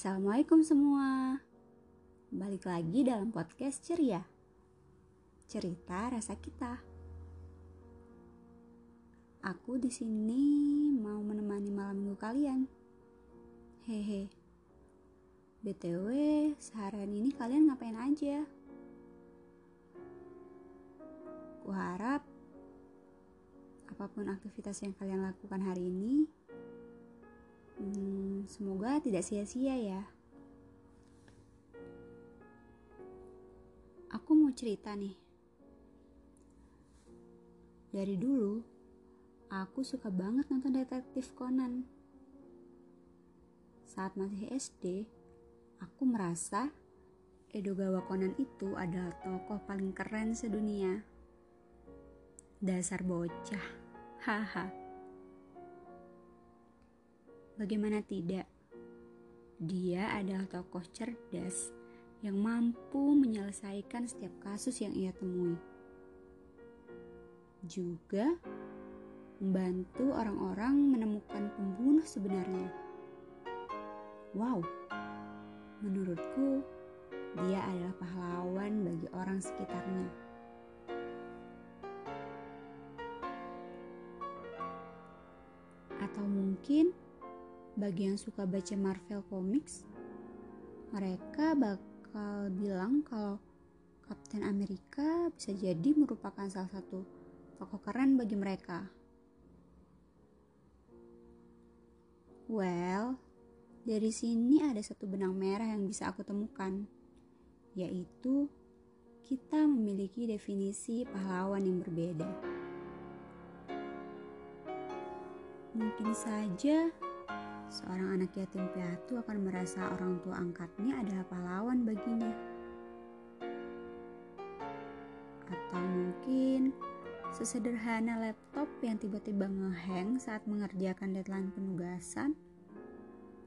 Assalamualaikum semua. Balik lagi dalam podcast ceria. Cerita rasa kita. Aku di sini mau menemani malam minggu kalian. Hehe. BTW, seharian ini kalian ngapain aja? Kuharap apa pun aktivitas yang kalian lakukan hari ini, semoga tidak sia-sia ya. Aku mau cerita nih. Dari dulu, aku suka banget nonton detektif Conan. Saat masih SD, aku merasa Edogawa Conan itu adalah tokoh paling keren sedunia. Dasar bocah. Haha. Bagaimana tidak? Dia adalah tokoh cerdas yang mampu menyelesaikan setiap kasus yang ia temui. Juga membantu orang-orang menemukan pembunuh sebenarnya. Wow, menurutku dia adalah pahlawan bagi orang sekitarnya. Atau mungkin bagi yang suka baca Marvel Comics, mereka bakal bilang kalau Captain America bisa jadi merupakan salah satu tokoh keren bagi mereka. Well, dari sini ada satu benang merah yang bisa aku temukan, yaitu kita memiliki definisi pahlawan yang berbeda. Mungkin saja seorang anak yatim piatu akan merasa orang tua angkatnya adalah pahlawan baginya. Atau mungkin sesederhana laptop yang tiba-tiba ngeheng saat mengerjakan deadline penugasan,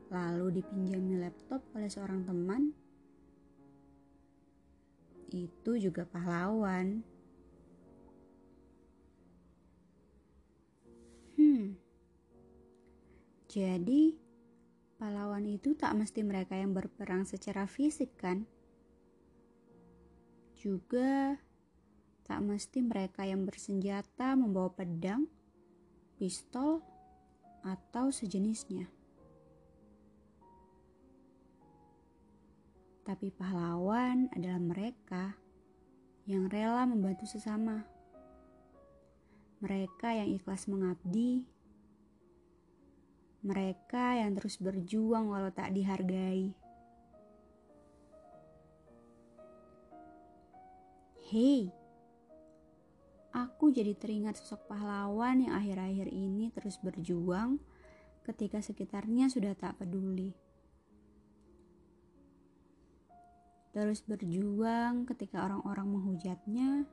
lalu dipinjami laptop oleh seorang teman, itu juga pahlawan. Jadi, pahlawan itu tak mesti mereka yang berperang secara fisik, kan? Juga tak mesti mereka yang bersenjata membawa pedang, pistol, atau sejenisnya. Tapi pahlawan adalah mereka yang rela membantu sesama. Mereka yang ikhlas mengabdi mereka yang terus berjuang walau tak dihargai. Hei, aku jadi teringat sosok pahlawan yang akhir-akhir ini terus berjuang ketika sekitarnya sudah tak peduli. Terus berjuang ketika orang-orang menghujatnya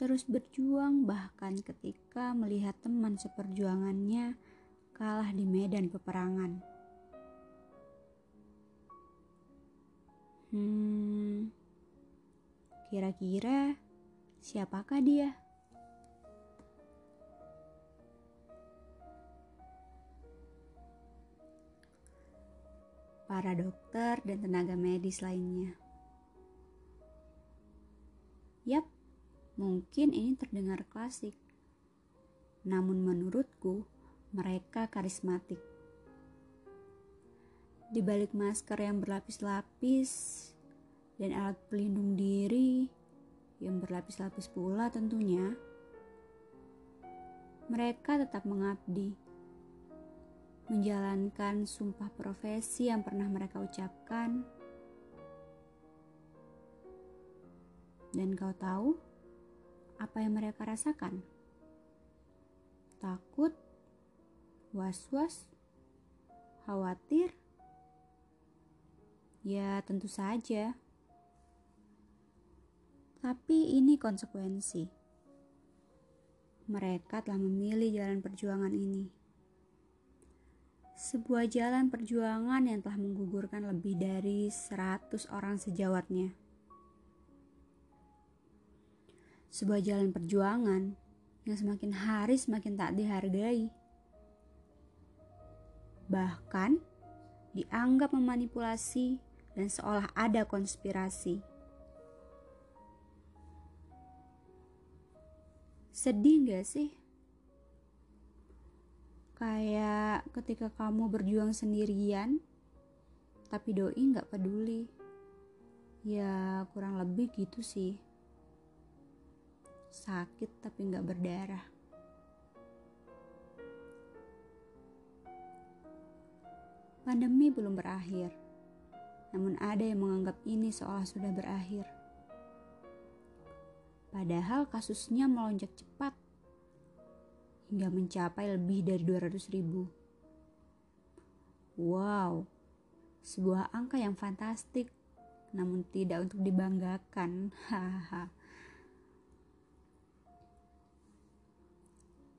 terus berjuang bahkan ketika melihat teman seperjuangannya kalah di medan peperangan. Hmm, kira-kira siapakah dia? Para dokter dan tenaga medis lainnya. Yap, Mungkin ini terdengar klasik, namun menurutku mereka karismatik. Di balik masker yang berlapis-lapis dan alat pelindung diri yang berlapis-lapis pula tentunya, mereka tetap mengabdi, menjalankan sumpah profesi yang pernah mereka ucapkan. Dan kau tahu, apa yang mereka rasakan? Takut, was-was, khawatir? Ya, tentu saja. Tapi ini konsekuensi. Mereka telah memilih jalan perjuangan ini. Sebuah jalan perjuangan yang telah menggugurkan lebih dari 100 orang sejawatnya sebuah jalan perjuangan yang semakin hari semakin tak dihargai. Bahkan dianggap memanipulasi, dan seolah ada konspirasi. Sedih gak sih? Kayak ketika kamu berjuang sendirian, tapi doi gak peduli. Ya kurang lebih gitu sih. Sakit tapi gak berdarah. Pandemi belum berakhir, namun ada yang menganggap ini seolah sudah berakhir. Padahal kasusnya melonjak cepat hingga mencapai lebih dari 200 ribu. Wow, sebuah angka yang fantastik, namun tidak untuk dibanggakan. Haha.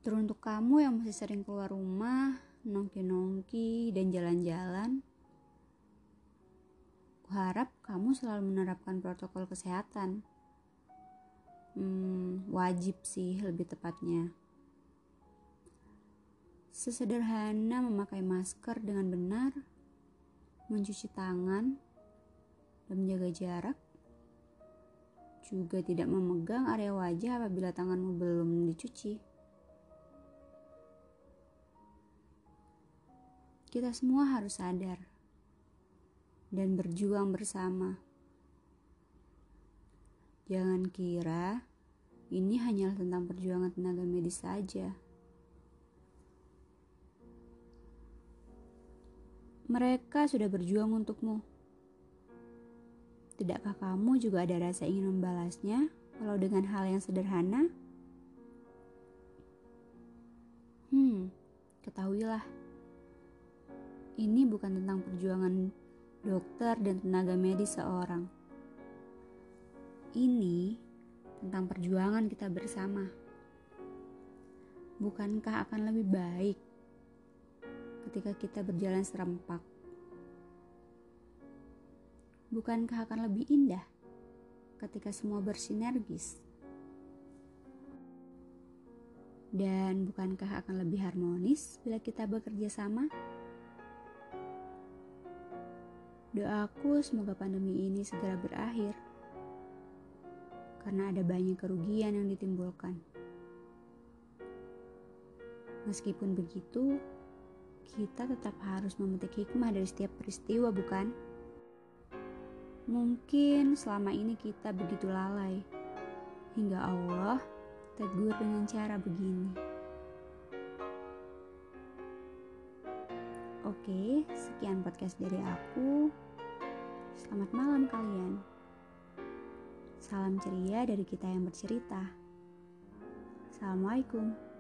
Teruntuk kamu yang masih sering keluar rumah, nongki-nongki, dan jalan-jalan. Kuharap kamu selalu menerapkan protokol kesehatan. Hmm, wajib sih lebih tepatnya. Sesederhana memakai masker dengan benar, mencuci tangan, dan menjaga jarak, juga tidak memegang area wajah apabila tanganmu belum dicuci. Kita semua harus sadar dan berjuang bersama. Jangan kira ini hanyalah tentang perjuangan tenaga medis saja. Mereka sudah berjuang untukmu. Tidakkah kamu juga ada rasa ingin membalasnya, walau dengan hal yang sederhana? Hmm, ketahuilah ini bukan tentang perjuangan dokter dan tenaga medis seorang. Ini tentang perjuangan kita bersama. Bukankah akan lebih baik ketika kita berjalan serempak? Bukankah akan lebih indah ketika semua bersinergis? Dan bukankah akan lebih harmonis bila kita bekerja sama? Doaku semoga pandemi ini segera berakhir. Karena ada banyak kerugian yang ditimbulkan. Meskipun begitu, kita tetap harus memetik hikmah dari setiap peristiwa, bukan? Mungkin selama ini kita begitu lalai, hingga Allah tegur dengan cara begini. Oke, sekian podcast dari aku. Selamat malam kalian. Salam ceria dari kita yang bercerita. Assalamualaikum.